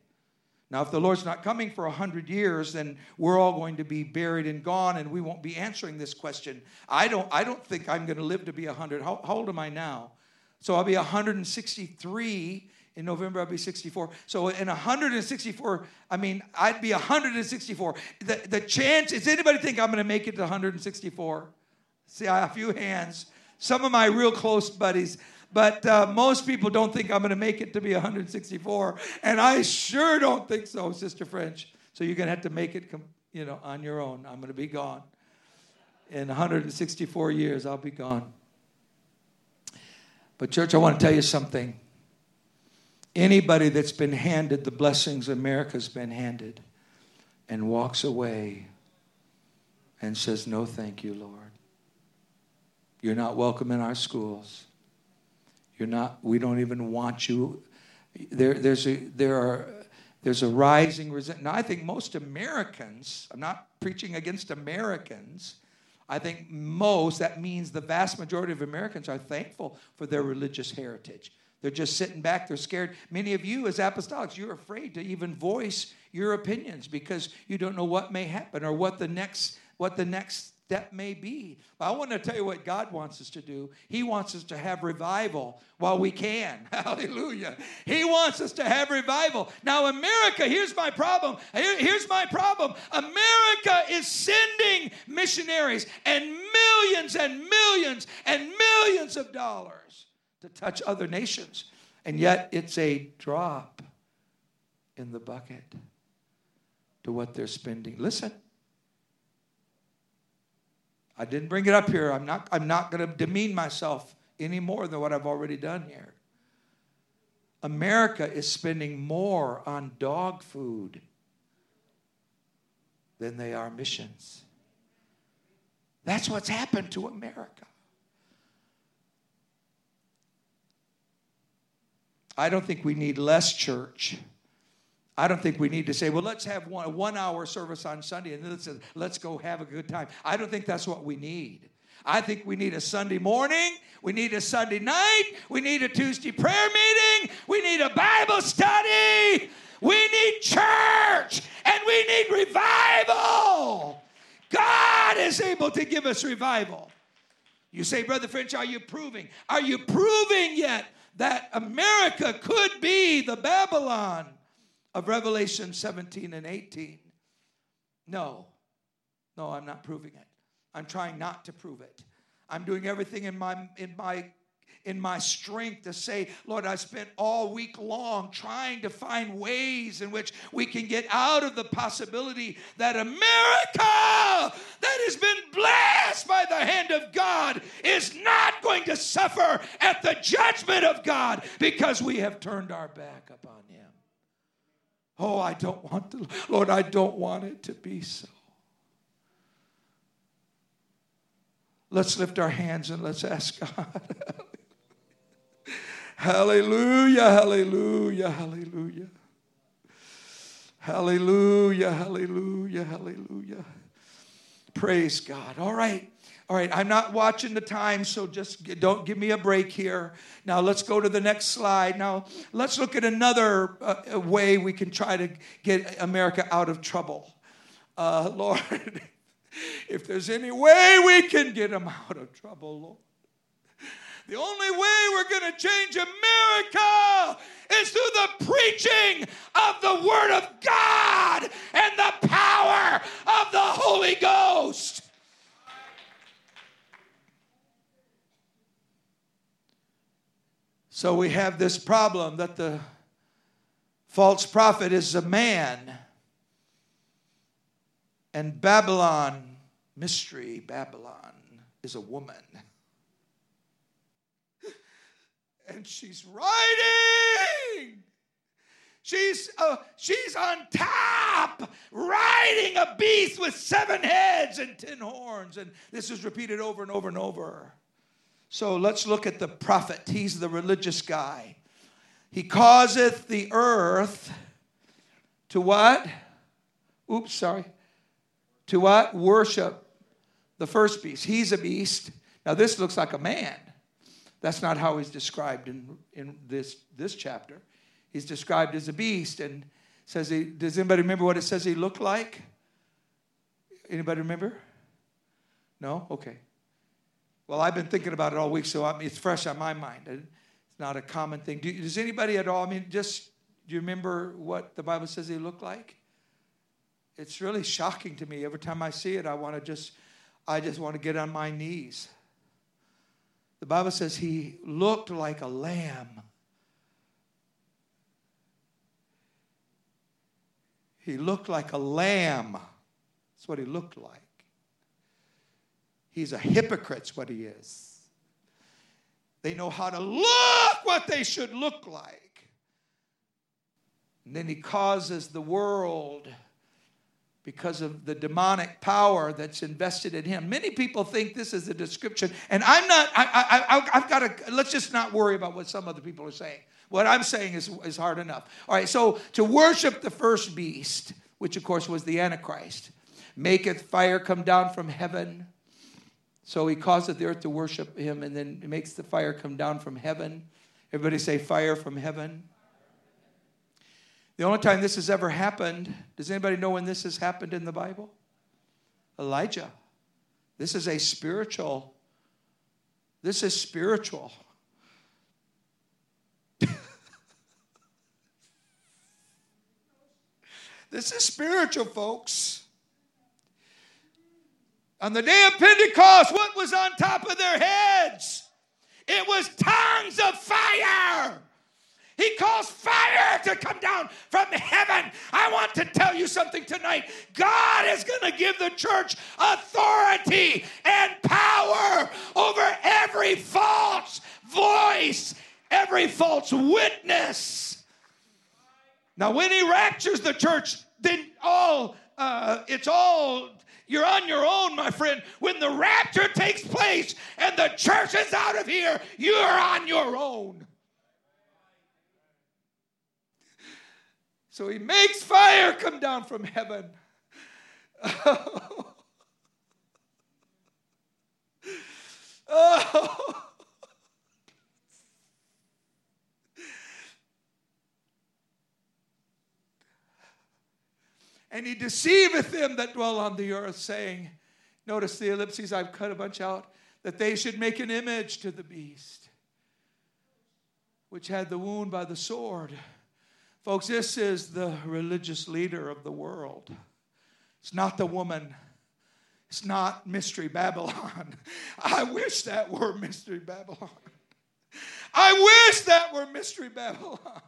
Now, if the Lord's not coming for a hundred years, then we're all going to be buried and gone, and we won't be answering this question. I don't, I don't think I'm going to live to be a hundred. How, how old am I now? So I'll be 163 in November. I'll be 64. So in 164, I mean, I'd be 164. The, the chance is anybody think I'm going to make it to 164? See, I have a few hands some of my real close buddies. But uh, most people don't think I'm going to make it to be 164. And I sure don't think so, Sister French. So you're going to have to make it, you know, on your own. I'm going to be gone. In 164 years, I'll be gone. But, church, I want to tell you something. Anybody that's been handed the blessings America's been handed and walks away and says, No, thank you, Lord. You're not welcome in our schools. You're not, we don't even want you. There, there's, a, there are, there's a rising resentment. Now, I think most Americans, I'm not preaching against Americans, I think most, that means the vast majority of Americans are thankful for their religious heritage. They're just sitting back, they're scared. Many of you, as apostolics, you're afraid to even voice your opinions because you don't know what may happen or what the next what the next that may be. But I want to tell you what God wants us to do. He wants us to have revival while we can. Hallelujah. He wants us to have revival. Now, America, here's my problem. here's my problem. America is sending missionaries and millions and millions and millions of dollars to touch other nations. And yet, it's a drop in the bucket to what they're spending. Listen. I didn't bring it up here. I'm not, I'm not going to demean myself any more than what I've already done here. America is spending more on dog food than they are missions. That's what's happened to America. I don't think we need less church. I don't think we need to say, well, let's have one, one hour service on Sunday and then let's, let's go have a good time. I don't think that's what we need. I think we need a Sunday morning. We need a Sunday night. We need a Tuesday prayer meeting. We need a Bible study. We need church and we need revival. God is able to give us revival. You say, Brother French, are you proving? Are you proving yet that America could be the Babylon of Revelation 17 and 18? No. No, I'm not proving it. I'm trying not to prove it. I'm doing everything in my in my in my strength to say, Lord, I spent all week long trying to find ways in which we can get out of the possibility that America, that has been blessed by the hand of God, is not going to suffer at the judgment of God because we have turned our back upon. Oh, I don't want to, Lord, I don't want it to be so. Let's lift our hands and let's ask God. hallelujah, hallelujah, hallelujah. Hallelujah, hallelujah, hallelujah. Praise God. All right. All right, I'm not watching the time, so just don't give me a break here. Now, let's go to the next slide. Now, let's look at another uh, way we can try to get America out of trouble. Uh, Lord, if there's any way we can get them out of trouble, Lord. The only way we're going to change America is through the preaching of the Word of God and the power of the Holy Ghost. So we have this problem that the false prophet is a man, and Babylon, mystery, Babylon, is a woman. and she's riding. She's, uh, she's on top, riding a beast with seven heads and ten horns. And this is repeated over and over and over. So let's look at the prophet. He's the religious guy. He causeth the earth to what? Oops, sorry. To what? Worship the first beast. He's a beast. Now, this looks like a man. That's not how he's described in, in this, this chapter. He's described as a beast and says he, does anybody remember what it says he looked like? Anybody remember? No? Okay. Well, I've been thinking about it all week, so I mean, it's fresh on my mind. It's not a common thing. Do, does anybody at all, I mean, just, do you remember what the Bible says he looked like? It's really shocking to me. Every time I see it, I want to just, I just want to get on my knees. The Bible says he looked like a lamb. He looked like a lamb. That's what he looked like. He's a hypocrite's what he is. They know how to look what they should look like. And then he causes the world because of the demonic power that's invested in him. Many people think this is a description, and I'm not, I, I, have got to, let's just not worry about what some other people are saying. What I'm saying is, is hard enough. All right, so to worship the first beast, which of course was the Antichrist, maketh fire come down from heaven. So he causeth the earth to worship him, and then he makes the fire come down from heaven. Everybody say fire from heaven. The only time this has ever happened, does anybody know when this has happened in the Bible? Elijah. This is a spiritual, this is spiritual. this is spiritual, folks. On the day of Pentecost, what was on top of their heads? It was tongues of fire. He calls fire to come down from heaven. I want to tell you something tonight. God is going to give the church authority and power over every false voice, every false witness. Now, when he raptures the church, then all uh, it's all you're on your own, my friend. When the rapture takes place and the church is out of here, you're on your own. So he makes fire come down from heaven. Oh. oh. And he deceiveth them that dwell on the earth, saying, Notice the ellipses, I've cut a bunch out, that they should make an image to the beast, which had the wound by the sword Folks, this is the religious leader of the world. It's not the woman. It's not Mystery Babylon. I wish that were Mystery Babylon. I wish that were Mystery Babylon.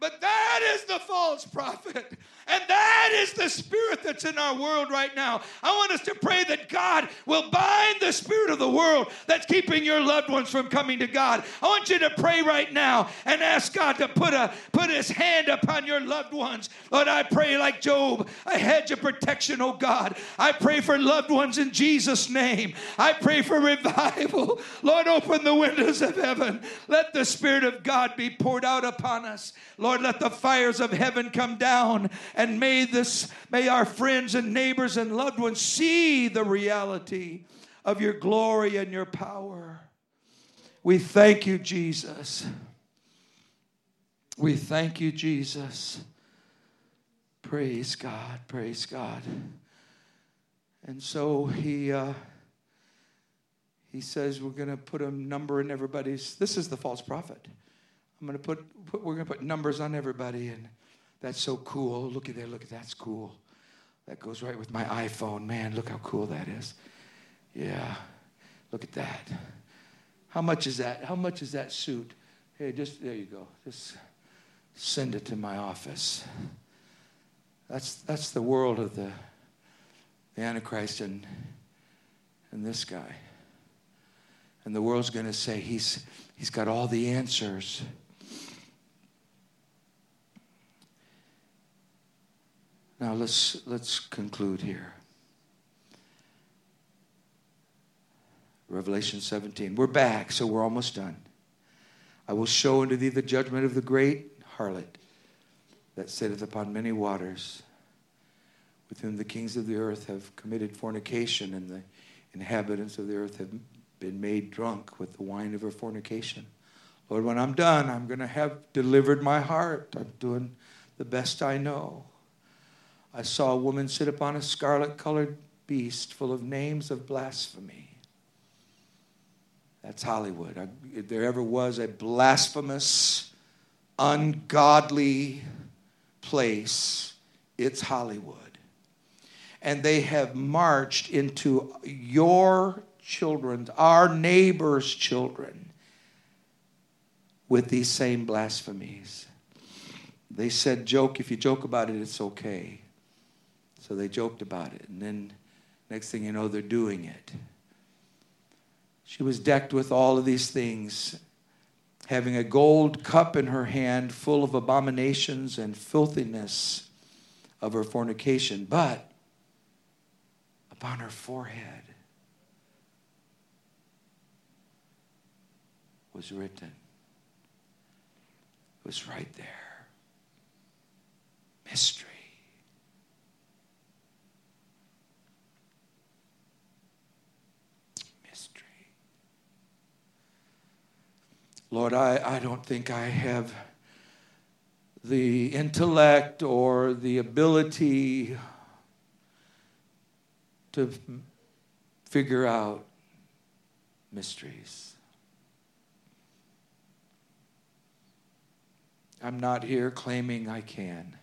But that is the false prophet. And that is the spirit that's in our world right now. I want us to pray that God will bind the spirit of the world that's keeping your loved ones from coming to God. I want you to pray right now and ask God to put a put his hand upon your loved ones. Lord, I pray like Job, a hedge of protection, oh God. I pray for loved ones in Jesus' name. I pray for revival. Lord, open the windows of heaven. Let the Spirit of God be poured out upon us. Lord, let the fires of heaven come down and may this may our friends and neighbors and loved ones see the reality of your glory and your power. We thank you, Jesus. We thank you, Jesus. Praise God, praise God. And so he uh, he says we're going to put a number in everybody's. This is the false prophet. I'm going to put, put we're going to put numbers on everybody, and that's so cool. Look at there. Look at that's cool. That goes right with my iPhone. Man, look how cool that is. Yeah. Look at that. How much is that? How much is that suit? Hey, just there you go. Just send it to my office. That's that's the world of the, the Antichrist and and this guy. And the world's going to say, he's, he's got all the answers. Now let's, let's conclude here. Revelation 17. We're back, so we're almost done. I will show unto thee the judgment of the great harlot that sitteth upon many waters, with whom the kings of the earth have committed fornication, and the inhabitants of the earth have been made drunk with the wine of her fornication. Lord, when I'm done, I'm going to have delivered my heart. I'm doing the best I know. I saw a woman sit upon a scarlet colored beast full of names of blasphemy that's Hollywood. If there ever was a blasphemous, ungodly place, it's Hollywood. And they have marched into your children, our neighbors' children, with these same blasphemies. They said, joke, if you joke about it, it's okay. So they joked about it. And then next thing you know, they're doing it. She was decked with all of these things, having a gold cup in her hand full of abominations and filthiness of her fornication. But upon her forehead was written, it was right there mystery. Lord, I, I don't think I have the intellect or the ability to figure out mysteries. I'm not here claiming I can.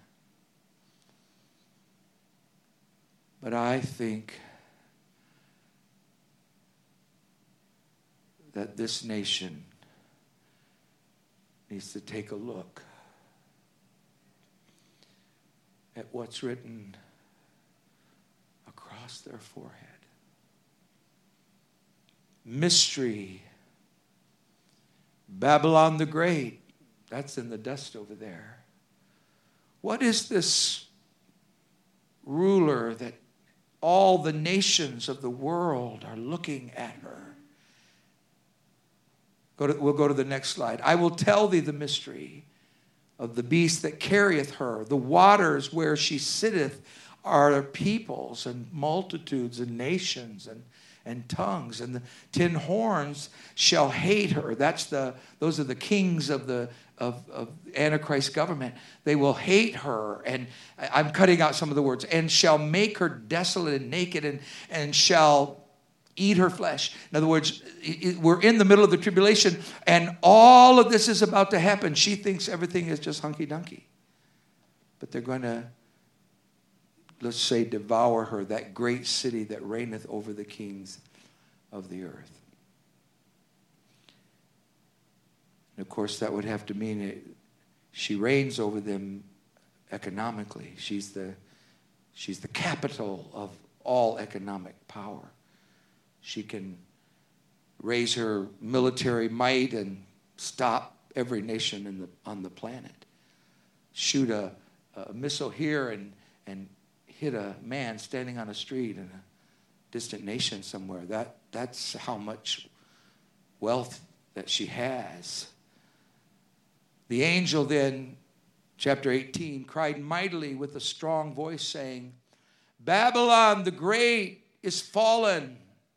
But I think that this nation needs to take a look at what's written across their forehead. Mystery. Babylon the Great. That's in the dust over there. What is this ruler that all the nations of the world are looking at her? Go to, we'll go to the next slide. I will tell thee the mystery of the beast that carrieth her. The waters where she sitteth are peoples and multitudes and nations and, and tongues. And the ten horns shall hate her. That's the, those are the kings of the of, of Antichrist government. They will hate her. And I'm cutting out some of the words. And shall make her desolate and naked and, and shall eat her flesh. In other words, we're in the middle of the tribulation and all of this is about to happen. She thinks everything is just hunky dunky. But they're going to, let's say, devour her, that great city that reigneth over the kings of the earth. And of course, that would have to mean it, she reigns over them economically. She's the, she's the capital of all economic power. She can raise her military might and stop every nation in the, on the planet. Shoot a, a missile here and, and hit a man standing on a street in a distant nation somewhere. That, that's how much wealth that she has. The angel then, chapter 18, cried mightily with a strong voice, saying, Babylon the Great is fallen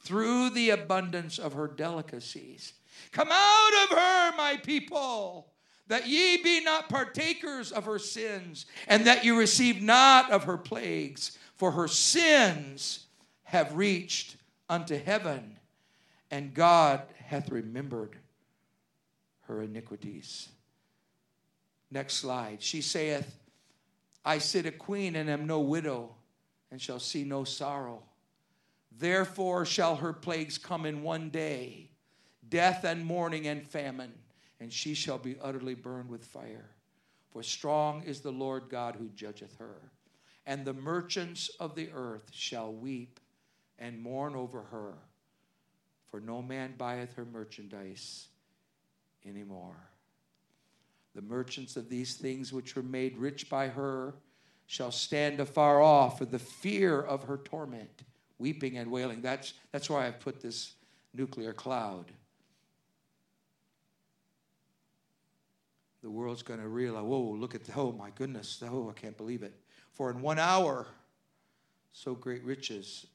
through the abundance of her delicacies. Come out of her, my people, that ye be not partakers of her sins, and that you receive not of her plagues, for her sins have reached unto heaven, and God hath remembered her iniquities. Next slide. She saith, I sit a queen and am no widow, and shall see no sorrow. Therefore shall her plagues come in one day death and mourning and famine, and she shall be utterly burned with fire. For strong is the Lord God who judgeth her. And the merchants of the earth shall weep and mourn over her, for no man buyeth her merchandise anymore. The merchants of these things which were made rich by her shall stand afar off for the fear of her torment, weeping and wailing. That's, that's why I've put this nuclear cloud. The world's going to realize, whoa, look at, the, oh my goodness, oh, I can't believe it. For in one hour, so great riches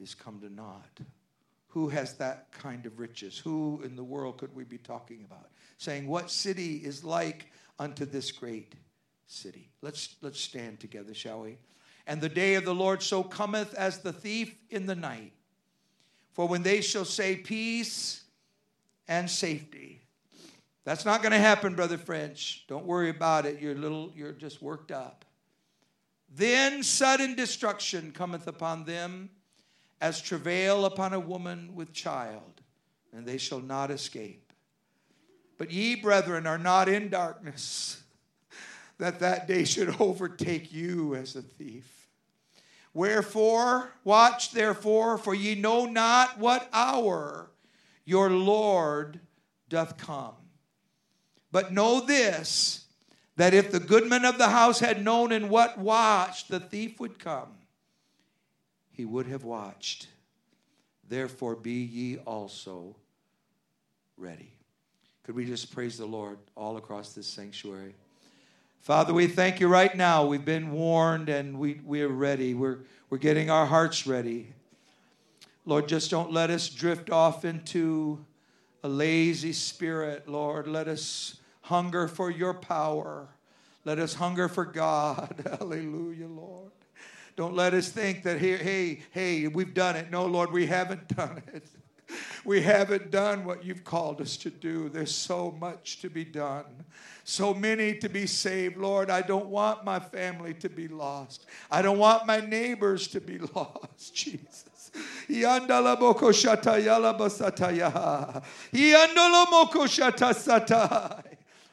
is come to naught. Who has that kind of riches? Who in the world could we be talking about? Saying, What city is like unto this great city? Let's, let's stand together, shall we? And the day of the Lord so cometh as the thief in the night. For when they shall say peace and safety, that's not going to happen, Brother French. Don't worry about it. You're little, you're just worked up. Then sudden destruction cometh upon them as travail upon a woman with child, and they shall not escape. But ye, brethren, are not in darkness, that that day should overtake you as a thief. Wherefore, watch therefore, for ye know not what hour your Lord doth come. But know this, that if the goodman of the house had known in what watch the thief would come, he would have watched. Therefore, be ye also ready. Could we just praise the Lord all across this sanctuary? Father, we thank you right now. We've been warned and we, we are ready. We're, we're getting our hearts ready. Lord, just don't let us drift off into a lazy spirit, Lord. Let us hunger for your power. Let us hunger for God. Hallelujah, Lord. Don't let us think that, hey, hey, hey, we've done it. No, Lord, we haven't done it. We haven't done what you've called us to do. There's so much to be done, so many to be saved. Lord, I don't want my family to be lost. I don't want my neighbors to be lost, Jesus.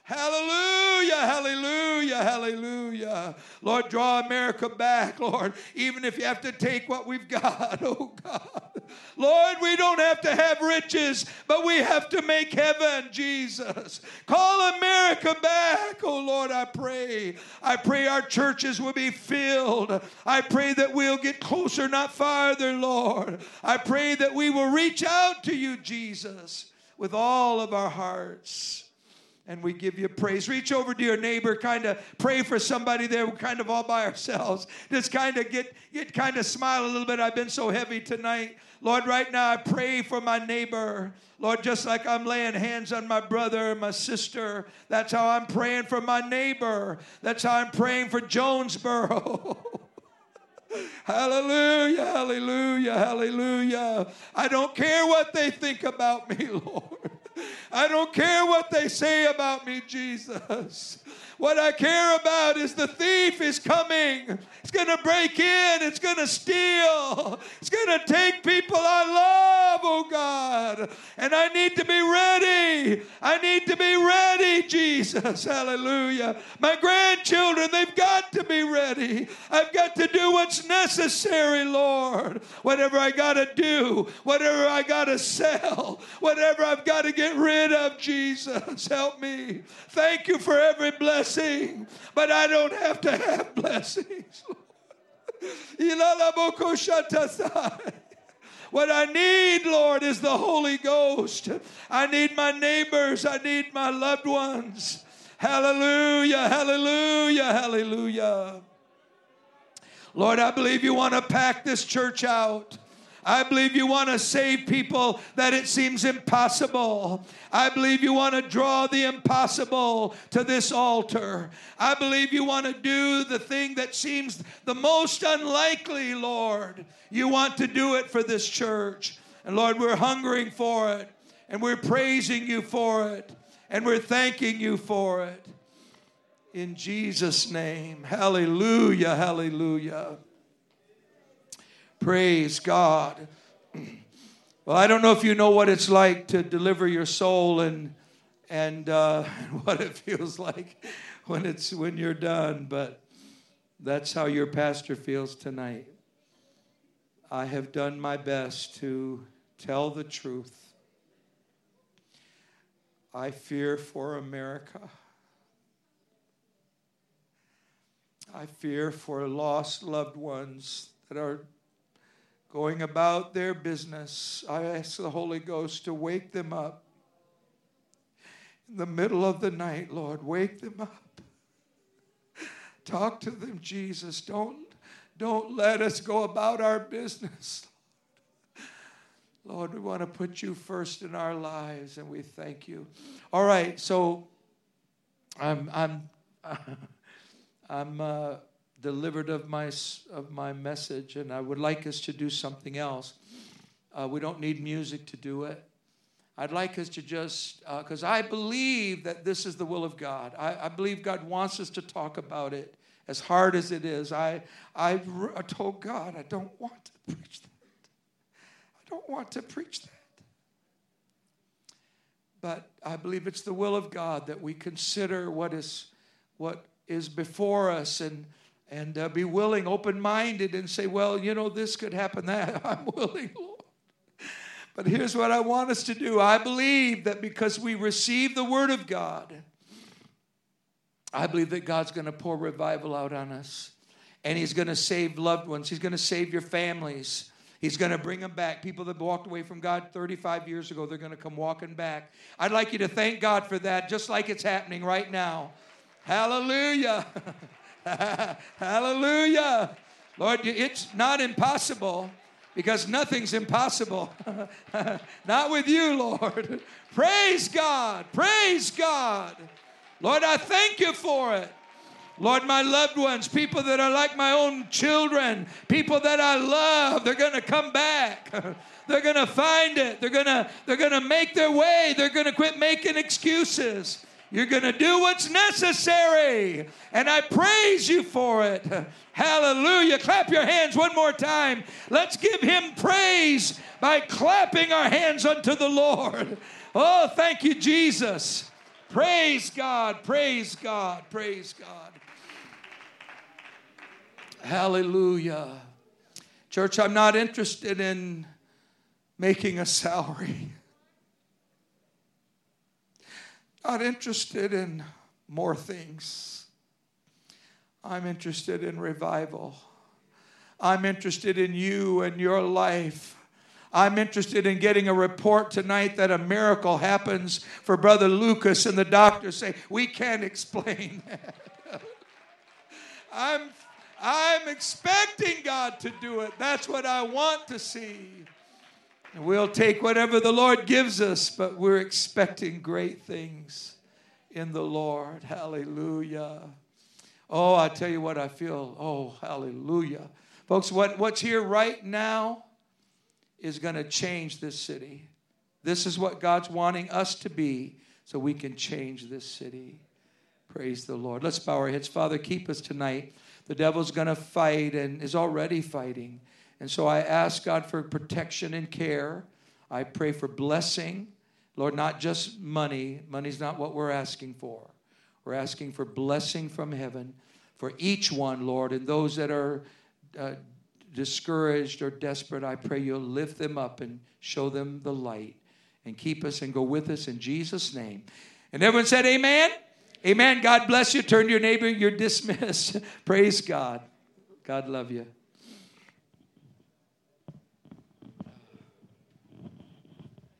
Hallelujah, hallelujah, hallelujah. Lord, draw America back, Lord, even if you have to take what we've got, oh God. Lord, we don't have to have riches, but we have to make heaven, Jesus. Call America back, oh Lord, I pray. I pray our churches will be filled. I pray that we'll get closer, not farther, Lord. I pray that we will reach out to you, Jesus, with all of our hearts and we give you praise. Reach over to your neighbor, kind of pray for somebody there. We're kind of all by ourselves. Just kind of get, get kind of smile a little bit. I've been so heavy tonight. Lord, right now I pray for my neighbor. Lord, just like I'm laying hands on my brother, my sister, that's how I'm praying for my neighbor. That's how I'm praying for Jonesboro. hallelujah, hallelujah, hallelujah. I don't care what they think about me, Lord. I don't care what they say about me, Jesus. What I care about is the thief is coming. It's going to break in. It's going to steal. It's going to take people I love, oh God. And I need to be ready. I need to be ready, Jesus. Hallelujah. My grandchildren, they've got to be ready. I've got to do what's necessary, Lord. Whatever I got to do, whatever I got to sell, whatever I've got to get rid of, Jesus. Help me. Thank you for every blessing blessing, but I don't have to have blessings. What I need, Lord, is the Holy Ghost. I need my neighbors. I need my loved ones. Hallelujah, hallelujah, hallelujah. Lord, I believe you want to pack this church out. I believe you want to save people that it seems impossible. I believe you want to draw the impossible to this altar. I believe you want to do the thing that seems the most unlikely, Lord. You want to do it for this church. And Lord, we're hungering for it and we're praising you for it. And we're thanking you for it. In Jesus' name. Hallelujah, hallelujah. Praise God. Well, I don't know if you know what it's like to deliver your soul and and uh, what it feels like when it's when you're done, but that's how your pastor feels tonight. I have done my best to tell the truth. I fear for America. I fear for lost loved ones that are going about their business. I ask the Holy Ghost to wake them up in the middle of the night, Lord. Wake them up. Talk to them, Jesus. Don't, don't let us go about our business. Lord, we want to put you first in our lives, and we thank you. All right, so I'm I'm I'm uh, delivered of my of my message, and I would like us to do something else. Uh, we don't need music to do it. I'd like us to just because uh, I believe that this is the will of God. I, I, believe God wants us to talk about it as hard as it is. I I, I told God I don't want to preach that I don't want to preach that. But I believe it's the will of God that we consider what is what is before us and and uh, be willing, open-minded, and say, "Well, you know, this could happen. That I'm willing, Lord." But here's what I want us to do. I believe that because we receive the Word of God, I believe that God's going to pour revival out on us, and He's going to save loved ones. He's going to save your families. He's going to bring them back. People that walked away from God 35 years ago, they're going to come walking back. I'd like you to thank God for that, just like it's happening right now. Hallelujah. Hallelujah. Lord, it's not impossible because nothing's impossible. not with you, Lord. Praise God. Praise God. Lord, I thank you for it. Lord, my loved ones, people that are like my own children, people that I love, they're going to come back. they're going to find it. They're going to they're going to make their way. They're going to quit making excuses. You're going to do what's necessary. And I praise you for it. Hallelujah. Clap your hands one more time. Let's give him praise by clapping our hands unto the Lord. Oh, thank you, Jesus. Praise God. Praise God. Praise God. Hallelujah. Church, I'm not interested in making a salary. Not interested in more things. I'm interested in revival. I'm interested in you and your life. I'm interested in getting a report tonight that a miracle happens for Brother Lucas, and the doctors say, We can't explain that. I'm I'm expecting God to do it. That's what I want to see. And we'll take whatever the Lord gives us, but we're expecting great things in the Lord. Hallelujah. Oh, I tell you what, I feel. Oh, hallelujah. Folks, what, what's here right now is going to change this city. This is what God's wanting us to be so we can change this city. Praise the Lord. Let's bow our heads. Father, keep us tonight. The devil's going to fight and is already fighting. And so I ask God for protection and care. I pray for blessing. Lord, not just money. Money's not what we're asking for. We're asking for blessing from heaven for each one, Lord. And those that are uh, discouraged or desperate, I pray you'll lift them up and show them the light and keep us and go with us in Jesus' name. And everyone said, Amen. Amen. God bless you. Turn to your neighbor. You're dismissed. Praise God. God love you.